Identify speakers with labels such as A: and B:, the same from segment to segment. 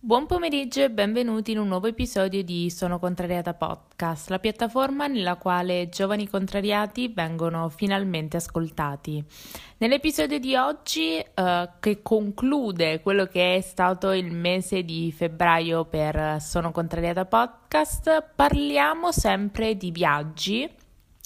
A: Buon pomeriggio e benvenuti in un nuovo episodio di Sono Contrariata Podcast, la piattaforma nella quale giovani contrariati vengono finalmente ascoltati. Nell'episodio di oggi, eh, che conclude quello che è stato il mese di febbraio per Sono Contrariata Podcast, parliamo sempre di viaggi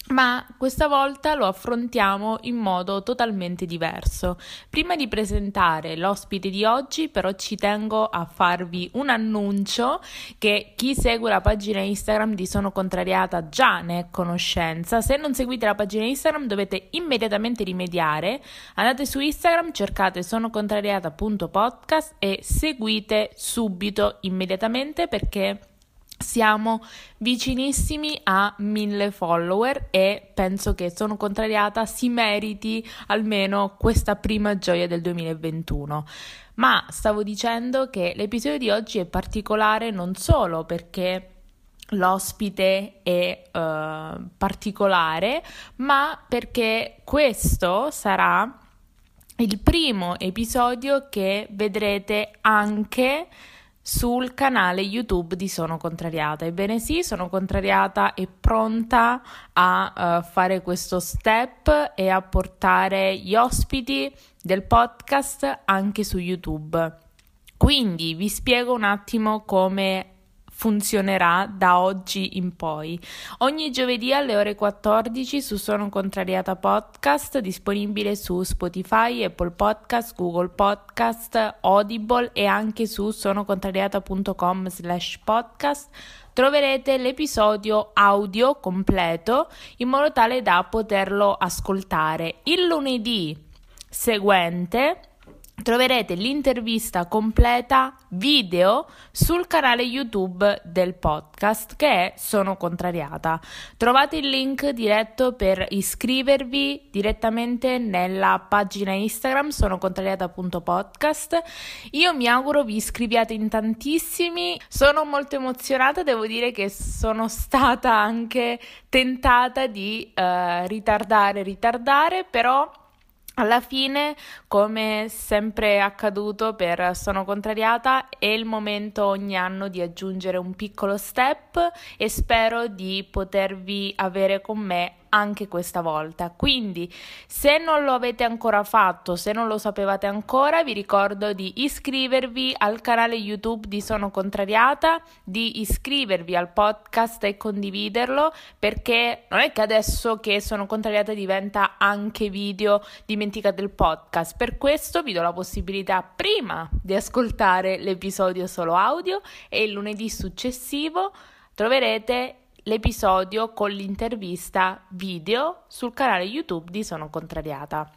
A: ma questa volta lo affrontiamo in modo totalmente diverso. Prima di presentare l'ospite di oggi, però ci tengo a farvi un annuncio che chi segue la pagina Instagram di Sono Contrariata già ne è conoscenza. Se non seguite la pagina Instagram dovete immediatamente rimediare. Andate su Instagram, cercate sonocontrariata.podcast e seguite subito, immediatamente perché siamo vicinissimi a mille follower e penso che sono contrariata si meriti almeno questa prima gioia del 2021. Ma stavo dicendo che l'episodio di oggi è particolare non solo perché l'ospite è uh, particolare, ma perché questo sarà il primo episodio che vedrete anche sul canale YouTube di Sono Contrariata. Ebbene sì, sono contrariata e pronta a uh, fare questo step e a portare gli ospiti del podcast anche su YouTube. Quindi vi spiego un attimo come funzionerà da oggi in poi. Ogni giovedì alle ore 14 su Sono Contrariata Podcast, disponibile su Spotify, Apple Podcast, Google Podcast, Audible e anche su sonocontrariata.com slash podcast troverete l'episodio audio completo in modo tale da poterlo ascoltare. Il lunedì seguente troverete l'intervista completa video sul canale YouTube del podcast che è Sono Contrariata. Trovate il link diretto per iscrivervi direttamente nella pagina Instagram sonocontrariata.podcast. Io mi auguro vi iscriviate in tantissimi. Sono molto emozionata, devo dire che sono stata anche tentata di uh, ritardare, ritardare, però alla fine, come sempre è accaduto per Sono Contrariata, è il momento ogni anno di aggiungere un piccolo step e spero di potervi avere con me anche questa volta. Quindi, se non lo avete ancora fatto, se non lo sapevate ancora, vi ricordo di iscrivervi al canale YouTube di Sono Contrariata, di iscrivervi al podcast e condividerlo, perché non è che adesso che Sono Contrariata diventa anche video dimenticate il podcast. Per questo vi do la possibilità prima di ascoltare l'episodio solo audio e il lunedì successivo troverete l'episodio con l'intervista video sul canale YouTube di Sono Contrariata.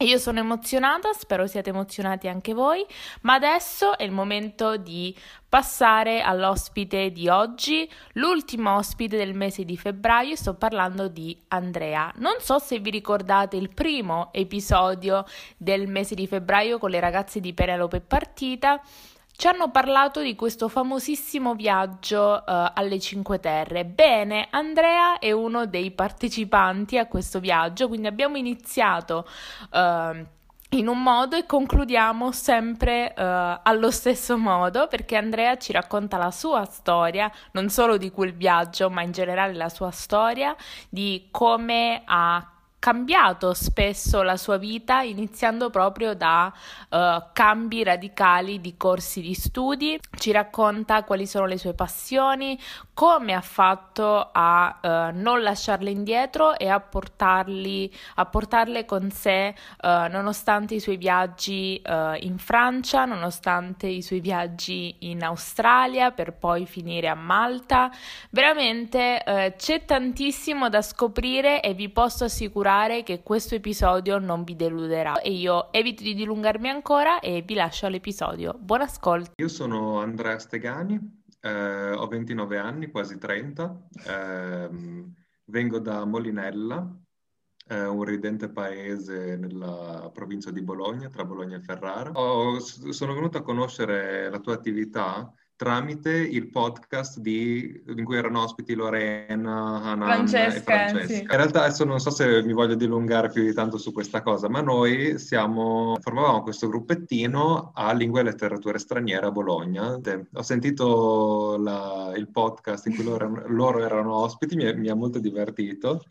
A: Io sono emozionata, spero siate emozionati anche voi, ma adesso è il momento di passare all'ospite di oggi, l'ultimo ospite del mese di febbraio, sto parlando di Andrea. Non so se vi ricordate il primo episodio del mese di febbraio con le ragazze di Penelope Partita, ci hanno parlato di questo famosissimo viaggio uh, alle Cinque Terre. Bene, Andrea è uno dei partecipanti a questo viaggio, quindi abbiamo iniziato uh, in un modo e concludiamo sempre uh, allo stesso modo perché Andrea ci racconta la sua storia, non solo di quel viaggio, ma in generale la sua storia, di come ha cambiato spesso la sua vita iniziando proprio da uh, cambi radicali di corsi di studi, ci racconta quali sono le sue passioni, come ha fatto a uh, non lasciarle indietro e a, portarli, a portarle con sé uh, nonostante i suoi viaggi in Francia, nonostante i suoi viaggi in Australia per poi finire a Malta. Veramente c'è tantissimo da scoprire e vi posso assicurare assicurare che questo episodio non vi deluderà e io evito di dilungarmi ancora e vi lascio all'episodio. Buon ascolto.
B: Io sono Andrea Stegani, eh, ho 29 anni, quasi 30, eh, vengo da Molinella, eh, un ridente paese nella provincia di Bologna, tra Bologna e Ferrara. Ho, sono venuto a conoscere la tua attività tramite il podcast di, in cui erano ospiti Lorena, Hanan
A: Francesca,
B: e Francesca.
A: sì.
B: In realtà adesso non so se mi voglio dilungare più di tanto su questa cosa, ma noi siamo, formavamo questo gruppettino a Lingua e Letterature Straniere a Bologna. Ho sentito la, il podcast in cui loro, loro erano ospiti, mi, mi ha molto divertito.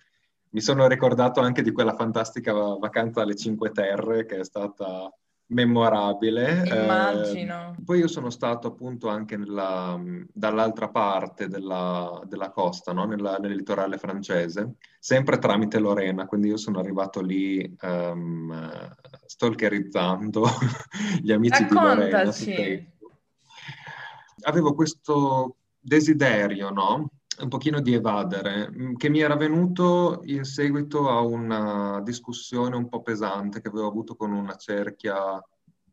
B: Mi sono ricordato anche di quella fantastica vacanza alle Cinque Terre che è stata memorabile.
A: Immagino.
B: Eh, poi io sono stato appunto anche nella, dall'altra parte della, della costa, no? nella, nel litorale francese, sempre tramite Lorena, quindi io sono arrivato lì um, stalkerizzando gli amici
A: Raccontaci.
B: di Lorena. Avevo questo desiderio, no? Un pochino di evadere, mm, che mi era venuto in seguito a una discussione un po' pesante che avevo avuto con una cerchia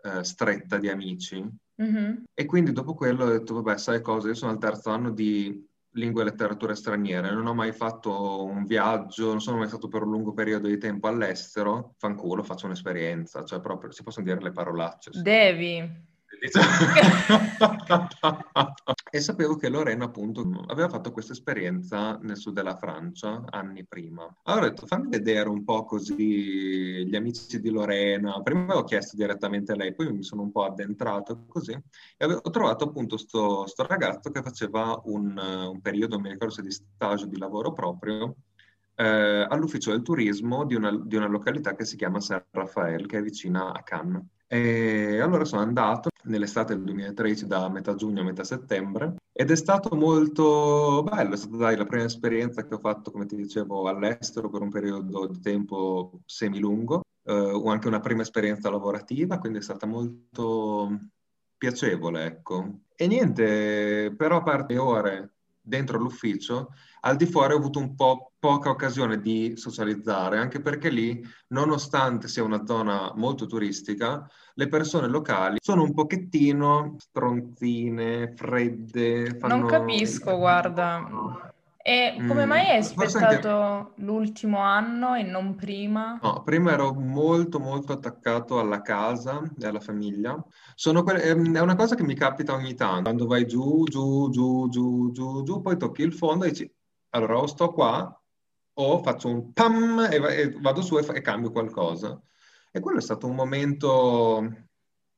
B: eh, stretta di amici.
A: Mm-hmm.
B: E quindi dopo quello ho detto, vabbè, sai cosa, io sono al terzo anno di lingue e letterature straniere, non ho mai fatto un viaggio, non sono mai stato per un lungo periodo di tempo all'estero, fanculo, faccio un'esperienza, cioè proprio si possono dire le parolacce.
A: Devi.
B: E sapevo che Lorena appunto aveva fatto questa esperienza nel sud della Francia anni prima. Allora ho detto fammi vedere un po' così gli amici di Lorena. Prima avevo chiesto direttamente a lei, poi mi sono un po' addentrato così e avevo trovato appunto sto, sto ragazzo che faceva un, un periodo, mi ricordo se di stage di lavoro proprio, eh, all'ufficio del turismo di una, di una, località che si chiama San Raffaele, che è vicina a Cannes. E allora sono andato nell'estate del 2013 da metà giugno a metà settembre ed è stato molto bello, è stata dai, la prima esperienza che ho fatto, come ti dicevo, all'estero per un periodo di tempo semilungo, eh, anche una prima esperienza lavorativa, quindi è stata molto piacevole, ecco. E niente, però a parte ore dentro l'ufficio, al di fuori ho avuto un po' poca occasione di socializzare, anche perché lì, nonostante sia una zona molto turistica, le persone locali sono un pochettino stronzine, fredde.
A: Fanno... Non capisco, guarda. E come mm, mai hai aspettato anche... l'ultimo anno e non prima?
B: No, prima ero molto molto attaccato alla casa e alla famiglia. Que... È una cosa che mi capita ogni tanto. Quando vai giù, giù, giù, giù, giù, giù, poi tocchi il fondo e dici, allora o sto qua o faccio un pam e, vado su e, fa... e cambio qualcosa. E quello è stato un momento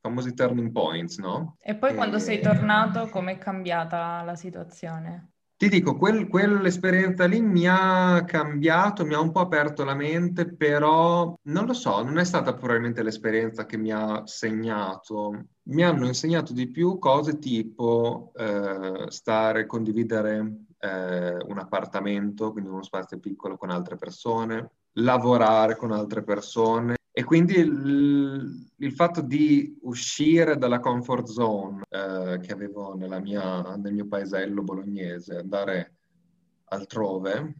B: famosi turning points, no?
A: E poi e... quando sei tornato, com'è cambiata la situazione?
B: Ti dico, quel, quell'esperienza lì mi ha cambiato, mi ha un po' aperto la mente, però non lo so, non è stata probabilmente l'esperienza che mi ha segnato. Mi hanno insegnato di più cose tipo eh, stare, condividere eh, un appartamento, quindi uno spazio piccolo con altre persone, lavorare con altre persone, e quindi il, il, fatto di uscire dalla comfort zone eh, che avevo mia, nel mio paesello bolognese, andare altrove,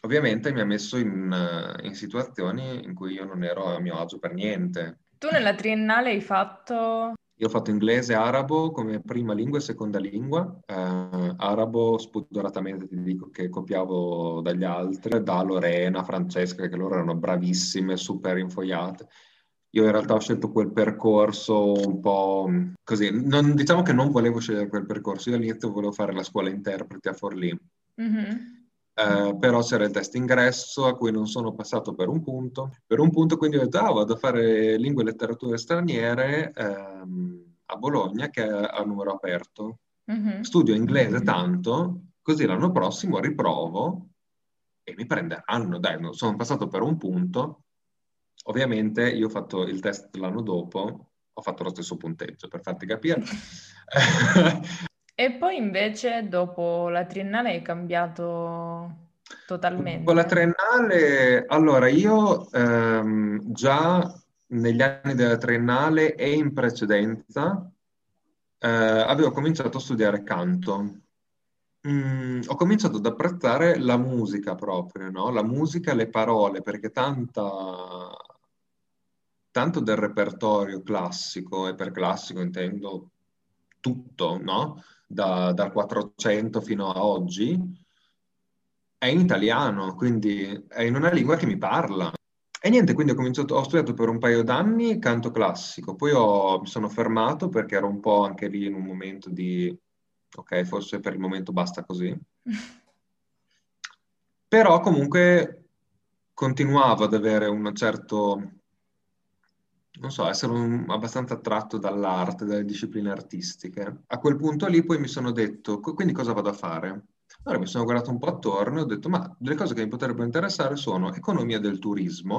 B: ovviamente mi ha messo in, in, situazioni in cui io non ero a mio agio per niente.
A: Tu nella triennale hai fatto
B: io ho fatto inglese e arabo come prima lingua e seconda lingua. Eh, arabo spudoratamente ti dico che copiavo dagli altri, da Lorena, Francesca, che loro erano bravissime, super infoiate. Io in realtà ho scelto quel percorso un po' così. Non, diciamo che non volevo scegliere quel percorso. Io all'inizio volevo fare la scuola interpreti a Forlì. Mm-hmm. Eh, però c'era il test ingresso a cui non sono passato per un punto. Per un punto quindi ho detto, ah, vado a fare lingue e letterature straniere ehm, a Bologna che è a numero aperto. Mm-hmm. Studio inglese tanto, così l'anno prossimo riprovo e mi prenderanno. Dai, sono passato per un punto. Ovviamente io ho fatto il test l'anno dopo, ho fatto lo stesso punteggio per farti capire.
A: E poi invece dopo la triennale hai cambiato totalmente.
B: Dopo la triennale, allora io ehm, già negli anni della triennale e in precedenza eh, avevo cominciato a studiare canto. Mm, ho cominciato ad apprezzare la musica proprio, no? La musica le parole, perché tanta, tanto del repertorio classico, e per classico intendo tutto, no? Da, dal 400 fino a oggi, è in italiano, quindi è in una lingua che mi parla. E niente, quindi ho cominciato, ho studiato per un paio d'anni canto classico, poi ho, mi sono fermato perché ero un po' anche lì in un momento di ok? Forse per il momento basta così. Però comunque continuavo ad avere un certo, non so, essere un, abbastanza attratto dall'arte, dalle discipline artistiche. A quel punto lì poi mi sono detto, quindi cosa vado a fare? Allora mi sono guardato un po' attorno e ho detto, ma delle cose che mi potrebbero interessare sono economia del turismo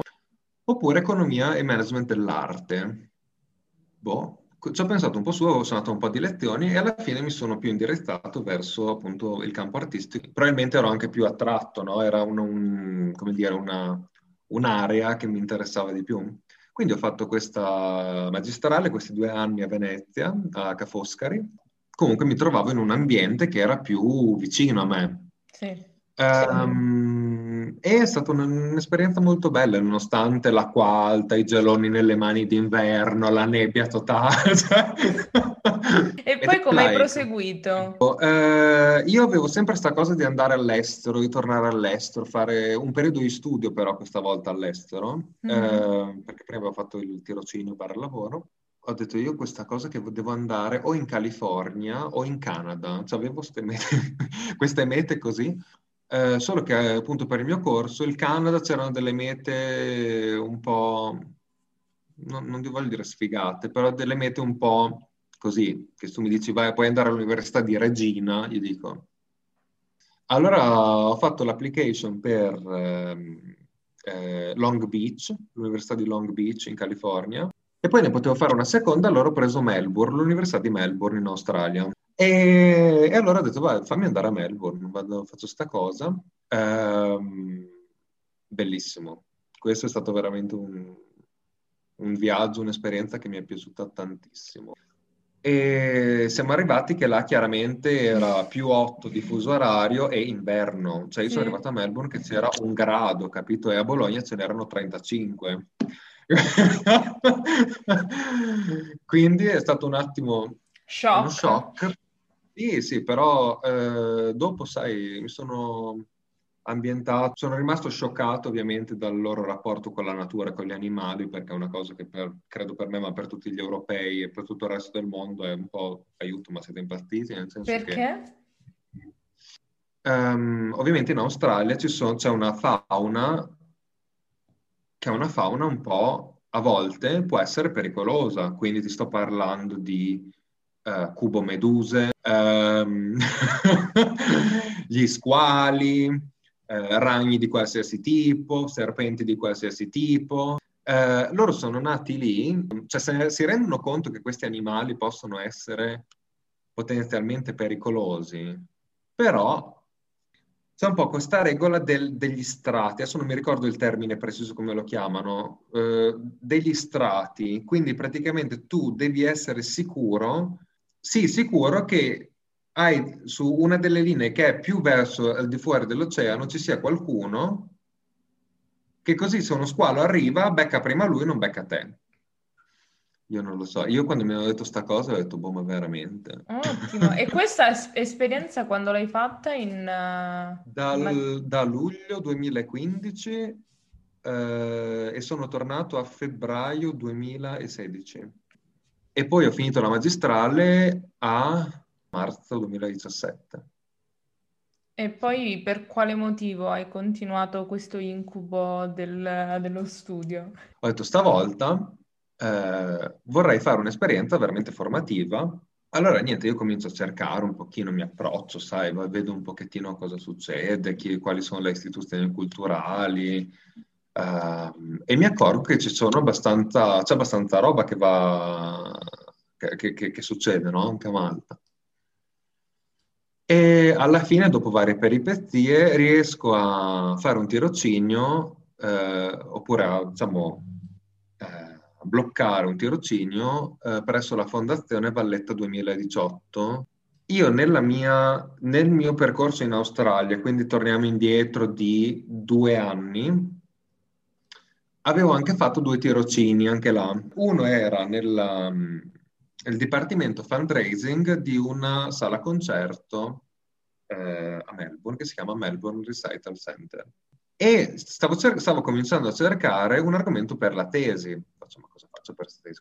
B: oppure economia e management dell'arte. Boh, ci ho pensato un po' su, ho suonato un po' di lezioni e alla fine mi sono più indirizzato verso appunto il campo artistico. Probabilmente ero anche più attratto, no? Era un, un, dire, una, un'area che mi interessava di più. Quindi ho fatto questa magistrale, questi due anni a Venezia, a Ca' Foscari. Comunque mi trovavo in un ambiente che era più vicino a me.
A: Sì.
B: Um, è stata un'esperienza molto bella, nonostante l'acqua alta, i geloni nelle mani d'inverno, la nebbia totale.
A: E poi come hai proseguito?
B: Uh, io avevo sempre questa cosa di andare all'estero, di tornare all'estero, fare un periodo di studio però questa volta all'estero, mm-hmm. uh, perché prima avevo fatto il tirocinio per lavoro ho detto io questa cosa che devo andare o in California o in Canada, cioè avevo queste mete, queste mete così, eh, solo che appunto per il mio corso il Canada c'erano delle mete un po', non, non ti voglio dire sfigate, però delle mete un po' così, che tu mi dici vai, puoi andare all'università di Regina, io dico. Allora ho fatto l'application per eh, eh, Long Beach, l'università di Long Beach in California, e poi ne potevo fare una seconda, allora ho preso Melbourne, l'università di Melbourne in Australia. E, e allora ho detto, vai, fammi andare a Melbourne, vado, faccio sta cosa. Ehm, bellissimo. Questo è stato veramente un, un viaggio, un'esperienza che mi è piaciuta tantissimo. E siamo arrivati che là chiaramente era più 8 di fuso orario e inverno, cioè io sono arrivato a Melbourne che c'era un grado, capito? E a Bologna ce n'erano 35. Quindi è stato un attimo
A: shock.
B: Shock sì, sì, però eh, dopo, sai, mi sono ambientato, sono rimasto scioccato ovviamente dal loro rapporto con la natura, con gli animali, perché è una cosa che per, credo per me, ma per tutti gli europei e per tutto il resto del mondo è un po' aiuto, ma siete impazziti? Nel senso
A: perché?
B: Che, um, ovviamente in Australia sono, c'è una fauna che è una fauna un po' a volte può essere pericolosa, quindi ti sto parlando di uh, cubomeduse, um, gli squali, uh, ragni di qualsiasi tipo, serpenti di qualsiasi tipo. Uh, loro sono nati lì, cioè se, si rendono conto che questi animali possono essere potenzialmente pericolosi, però c'è un po' questa regola del, degli strati, adesso non mi ricordo il termine preciso come lo chiamano, eh, degli strati, quindi praticamente tu devi essere sicuro sì, sicuro che hai su una delle linee che è più verso al di fuori dell'oceano ci sia qualcuno che così se uno squalo arriva, becca prima lui, non becca te. Io non lo so. Io quando mi hanno detto sta cosa ho detto, boh, ma veramente.
A: Ottimo. E questa es- esperienza quando l'hai fatta in... Uh,
B: Dal. Da luglio 2015 eh, e sono tornato a febbraio 2016. E poi ho finito la magistrale a marzo 2017.
A: E poi per quale motivo hai continuato questo incubo del, dello studio?
B: Ho detto stavolta eh, vorrei fare un'esperienza veramente formativa. Allora niente, io comincio a cercare un pochino, mi approccio, sai, vedo un pochettino cosa succede, chi, quali sono le istituzioni culturali, Uh, e mi accorgo che ci sono abbastanza, c'è abbastanza roba che va, che, che, che succede, no? Anche a Malta. E alla fine, dopo varie peripezie, riesco a fare un tirocinio, eh, oppure a, diciamo, eh, bloccare un tirocinio eh, presso la Fondazione Valletta 2018. Io mia, nel mio percorso in Australia, quindi torniamo indietro di due anni, avevo anche fatto due tirocini anche là. Uno era nel, nel dipartimento fundraising di una sala concerto eh, a Melbourne che si chiama Melbourne Recital Center. E stavo, cer- stavo, cominciando a cercare un argomento per la tesi. Faccio, ma cosa faccio per questa tesi?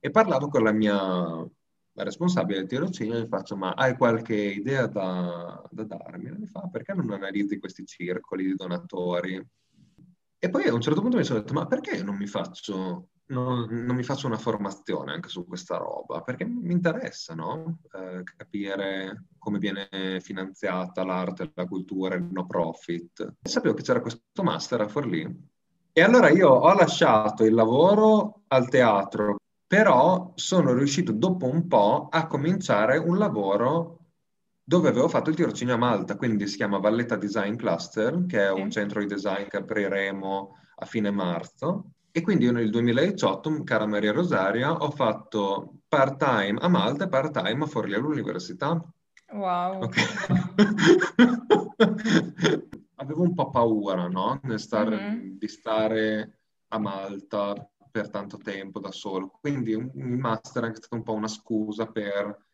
B: E parlavo con la mia responsabile del tirocinio gli faccio, ma hai qualche idea da, da darmi? E mi fa, perché non analizzi questi circoli di donatori? E poi a un certo punto mi sono detto, ma perché non mi faccio, non, non mi faccio una formazione anche su questa roba? Perché mi interessa, no? Eh, capire come viene finanziata l'arte, la cultura, il no profit. E sapevo che c'era questo master a Forlì. E allora io ho lasciato il lavoro al teatro, però sono riuscito dopo un po' a cominciare un lavoro dove avevo fatto il tirocinio a Malta, quindi si chiama Valletta Design Cluster, che è un centro di design che apriremo a fine marzo. E quindi io nel 2018, cara Maria Rosaria, ho fatto part-time a Malta e part-time a Forlì all'università.
A: Wow. Okay.
B: Avevo un po' paura, no? Stare, mm-hmm. Di stare a Malta per tanto tempo da solo. Quindi il master è anche stato un po' una scusa per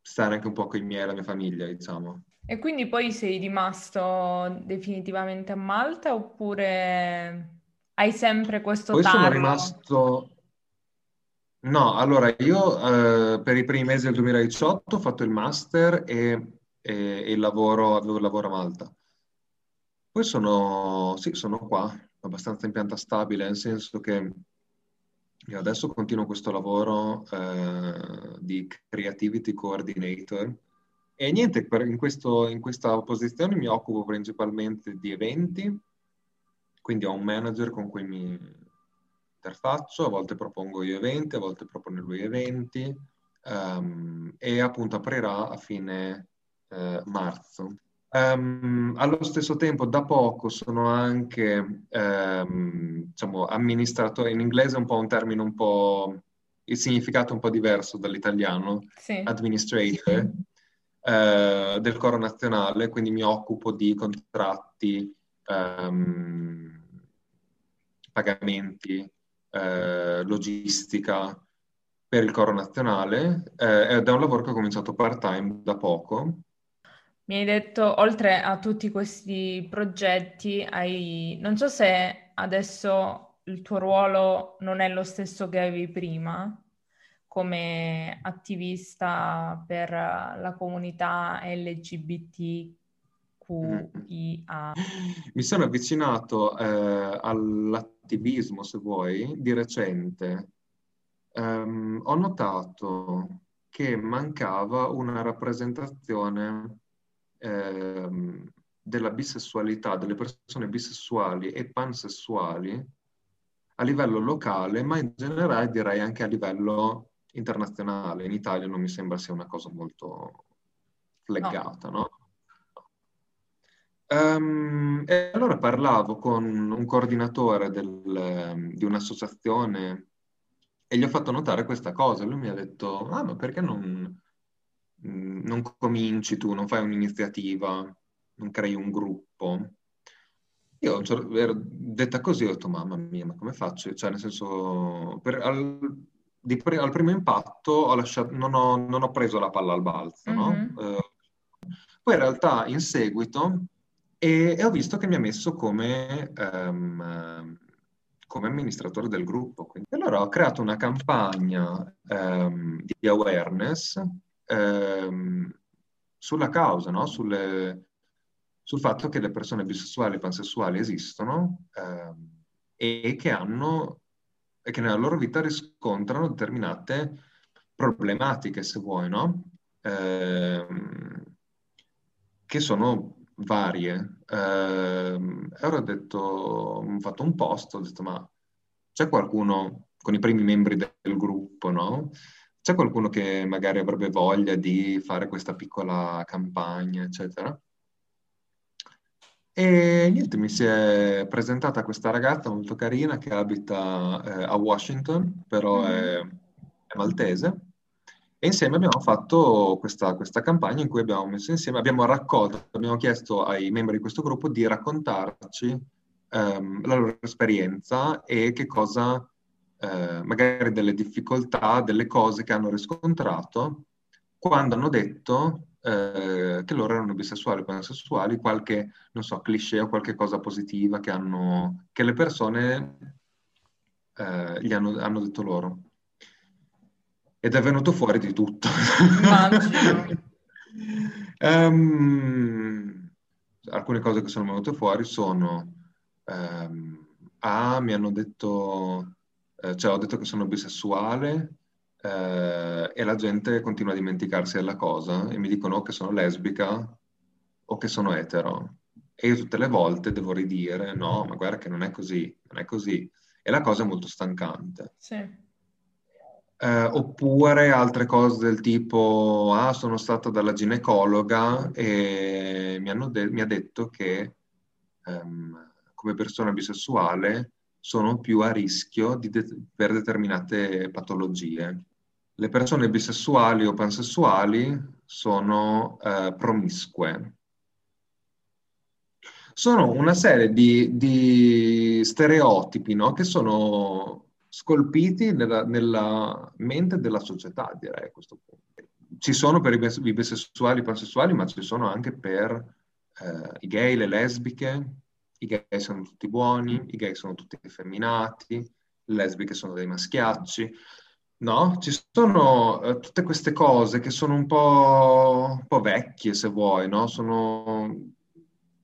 B: stare anche un po' con i miei e la mia famiglia, diciamo.
A: E quindi poi sei rimasto definitivamente a Malta oppure hai sempre questo
B: poi
A: tarlo?
B: sono rimasto... No, allora io eh, per i primi mesi del 2018 ho fatto il master e, e, e il lavoro, avevo il lavoro a Malta. Poi sono, sì, sono qua, abbastanza in pianta stabile, nel senso che io adesso continuo questo lavoro eh, di creativity coordinator e niente, per, in, questo, in questa posizione mi occupo principalmente di eventi, quindi ho un manager con cui mi interfaccio, a volte propongo io eventi, a volte propone lui eventi um, e appunto aprirà a fine uh, marzo. Um, allo stesso tempo, da poco sono anche, um, diciamo, amministratore, in inglese è un po' un termine un po', il significato è un po' diverso dall'italiano, sì. administrator, uh, del coro nazionale, quindi mi occupo di contratti, um, pagamenti, uh, logistica per il coro nazionale, uh, ed è un lavoro che ho cominciato part-time da poco,
A: mi hai detto, oltre a tutti questi progetti, hai... non so se adesso il tuo ruolo non è lo stesso che avevi prima, come attivista per la comunità LGBTQIA.
B: Mi sono avvicinato eh, all'attivismo, se vuoi, di recente. Um, ho notato che mancava una rappresentazione ehm, della bisessualità, delle persone bisessuali e pansessuali a livello locale, ma in generale direi anche a livello internazionale. In Italia non mi sembra sia una cosa molto fleggata, no? no? Um, e allora parlavo con un coordinatore del, di un'associazione e gli ho fatto notare questa cosa. Lui mi ha detto, ah, ma perché non, Mm, non cominci tu, non fai un'iniziativa, non crei un gruppo. Io ero detta così, ho detto, mamma mia, ma come faccio? Cioè, nel senso, per, al, di, al, primo impatto ho lasciato, non, ho, non, ho, preso la palla al balzo, mm-hmm. no? Eh, poi in realtà in seguito e, e, ho visto che mi ha messo come, um, come amministratore del gruppo. Quindi, allora ho creato una campagna um, di awareness ehm, sulla causa, no? Sulle, sul fatto che le persone bisessuali e pansessuali esistono ehm, e che hanno e che nella loro vita riscontrano determinate problematiche, se vuoi, no? Ehm, che sono varie. Ehm, e ora ho detto, ho fatto un post, ho detto, ma c'è qualcuno con i primi membri del gruppo, no? C'è qualcuno che magari avrebbe voglia di fare questa piccola campagna, eccetera? E niente, mi si è presentata questa ragazza molto carina che abita eh, a Washington, però è, mm-hmm. è, maltese. E insieme abbiamo fatto questa, questa, campagna in cui abbiamo messo insieme, abbiamo raccolto, abbiamo chiesto ai membri di questo gruppo di raccontarci ehm, la loro esperienza e che cosa eh, magari delle difficoltà, delle cose che hanno riscontrato quando hanno detto eh, che loro erano bisessuali o pansessuali, qualche, non so, cliché o qualche cosa positiva che, hanno, che le persone eh, gli hanno, hanno detto loro. ed è venuto fuori di tutto. Um, alcune cose che sono venute fuori sono, um, ah, mi hanno detto, eh, cioè ho detto che sono bisessuale eh, e la gente continua a dimenticarsi della cosa e mi dicono o che sono lesbica o che sono etero. E io tutte le volte devo ridire, no, ma guarda che non è così, non è così. E la cosa è molto stancante.
A: Sì.
B: Eh, oppure altre cose del tipo, ah, sono stata dalla ginecologa e mi, de- mi ha detto che um, come persona bisessuale sono più a rischio de- per determinate patologie. Le persone bisessuali o pansessuali sono uh, promiscue. Sono una serie di, di stereotipi no? che sono scolpiti nella, nella, mente della società, direi a questo punto. Ci sono per i bisessuali, i pansessuali, ma ci sono anche per eh, i gay, le lesbiche. I gay sono tutti buoni, i gay sono tutti effeminati, le lesbiche sono dei maschiacci. No, ci sono eh, tutte queste cose che sono un po', un po', vecchie, se vuoi, no? Sono,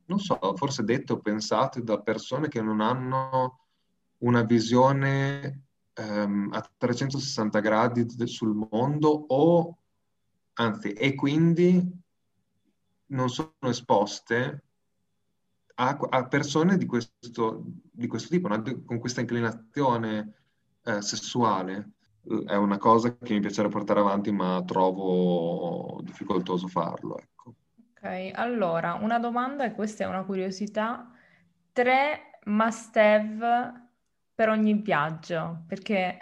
B: non so, forse dette o pensate da persone che non hanno una visione um, a 360 gradi sul mondo o anzi, e quindi non sono esposte a, a persone di questo, di questo tipo, no? con questa inclinazione eh, sessuale. È una cosa che mi piacerebbe portare avanti, ma trovo difficoltoso farlo. Ecco.
A: Ok, allora, una domanda, e questa è una curiosità. Tre must have per ogni viaggio, perché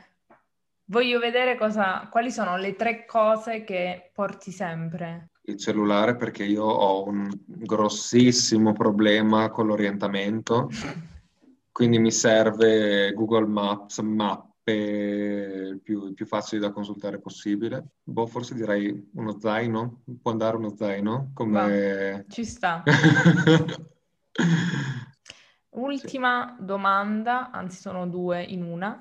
A: voglio vedere cosa, quali sono le tre cose che porti sempre.
B: Il cellulare perché io ho un grossissimo problema con l'orientamento, quindi mi serve Google Maps, mappe più, più facili da consultare possibile. Boh, forse direi uno zaino, può andare uno zaino? Come...
A: Va, ci sta. Ultima domanda, anzi sono due in una.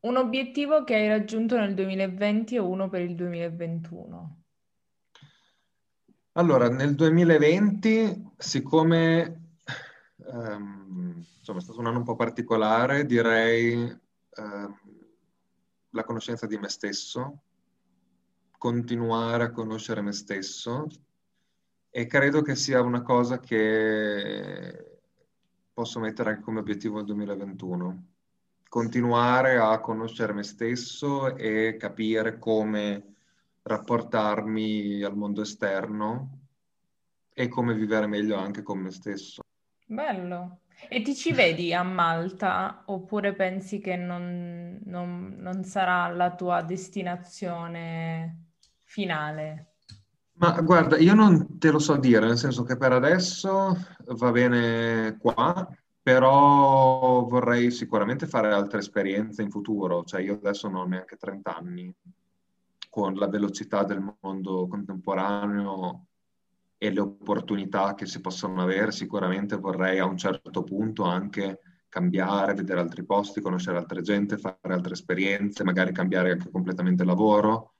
A: Un obiettivo che hai raggiunto nel 2020 e uno per il 2021.
B: Allora, nel 2020, siccome um, insomma, è stato un anno un po' particolare, direi uh, la conoscenza di me stesso, continuare a conoscere me stesso e credo che sia una cosa che posso mettere anche come obiettivo il 2021. Continuare a conoscere me stesso e capire come rapportarmi al mondo esterno e come vivere meglio anche con me stesso.
A: Bello. E ti ci vedi a Malta oppure pensi che non, non, non sarà la tua destinazione finale?
B: Ma guarda, io non te lo so dire, nel senso che per adesso va bene qua, però vorrei sicuramente fare altre esperienze in futuro. Cioè, io adesso non ho neanche 30 anni, con la velocità del mondo contemporaneo e le opportunità che si possono avere, sicuramente vorrei a un certo punto anche cambiare, vedere altri posti, conoscere altre gente, fare altre esperienze, magari cambiare anche completamente lavoro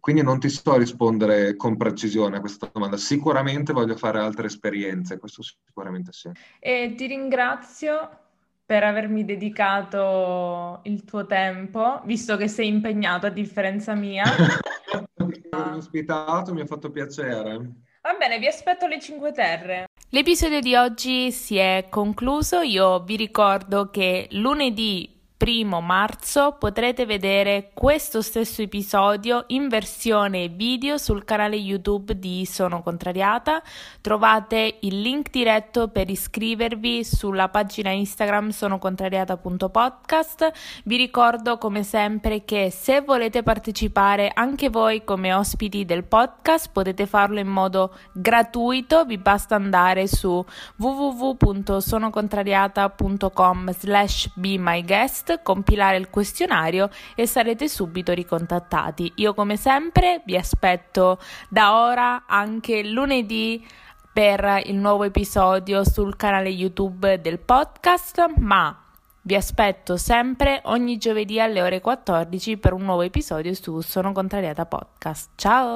B: quindi non ti so rispondere con precisione a questa domanda. Sicuramente voglio fare altre esperienze, questo sicuramente sì.
A: E ti ringrazio per avermi dedicato il tuo tempo, visto che sei impegnato a differenza mia.
B: per avermi ospitato, mi ha fatto piacere.
A: Va bene, vi aspetto alle 5 Terre. L'episodio di oggi si è concluso. Io vi ricordo che lunedì primo marzo potrete vedere questo stesso episodio in versione video sul canale YouTube di Sono Contrariata. Trovate il link diretto per iscrivervi sulla pagina Instagram sonocontrariata.podcast. Vi ricordo come sempre che se volete partecipare anche voi come ospiti del podcast potete farlo in modo gratuito, vi basta andare su www.sonocontrariata.com slash be my guest compilare il questionario e sarete subito ricontattati. Io come sempre vi aspetto da ora anche lunedì per il nuovo episodio sul canale YouTube del podcast, ma Vi aspetto sempre ogni giovedì alle ore 14 per un nuovo episodio su Sono Contrariata Podcast. Ciao!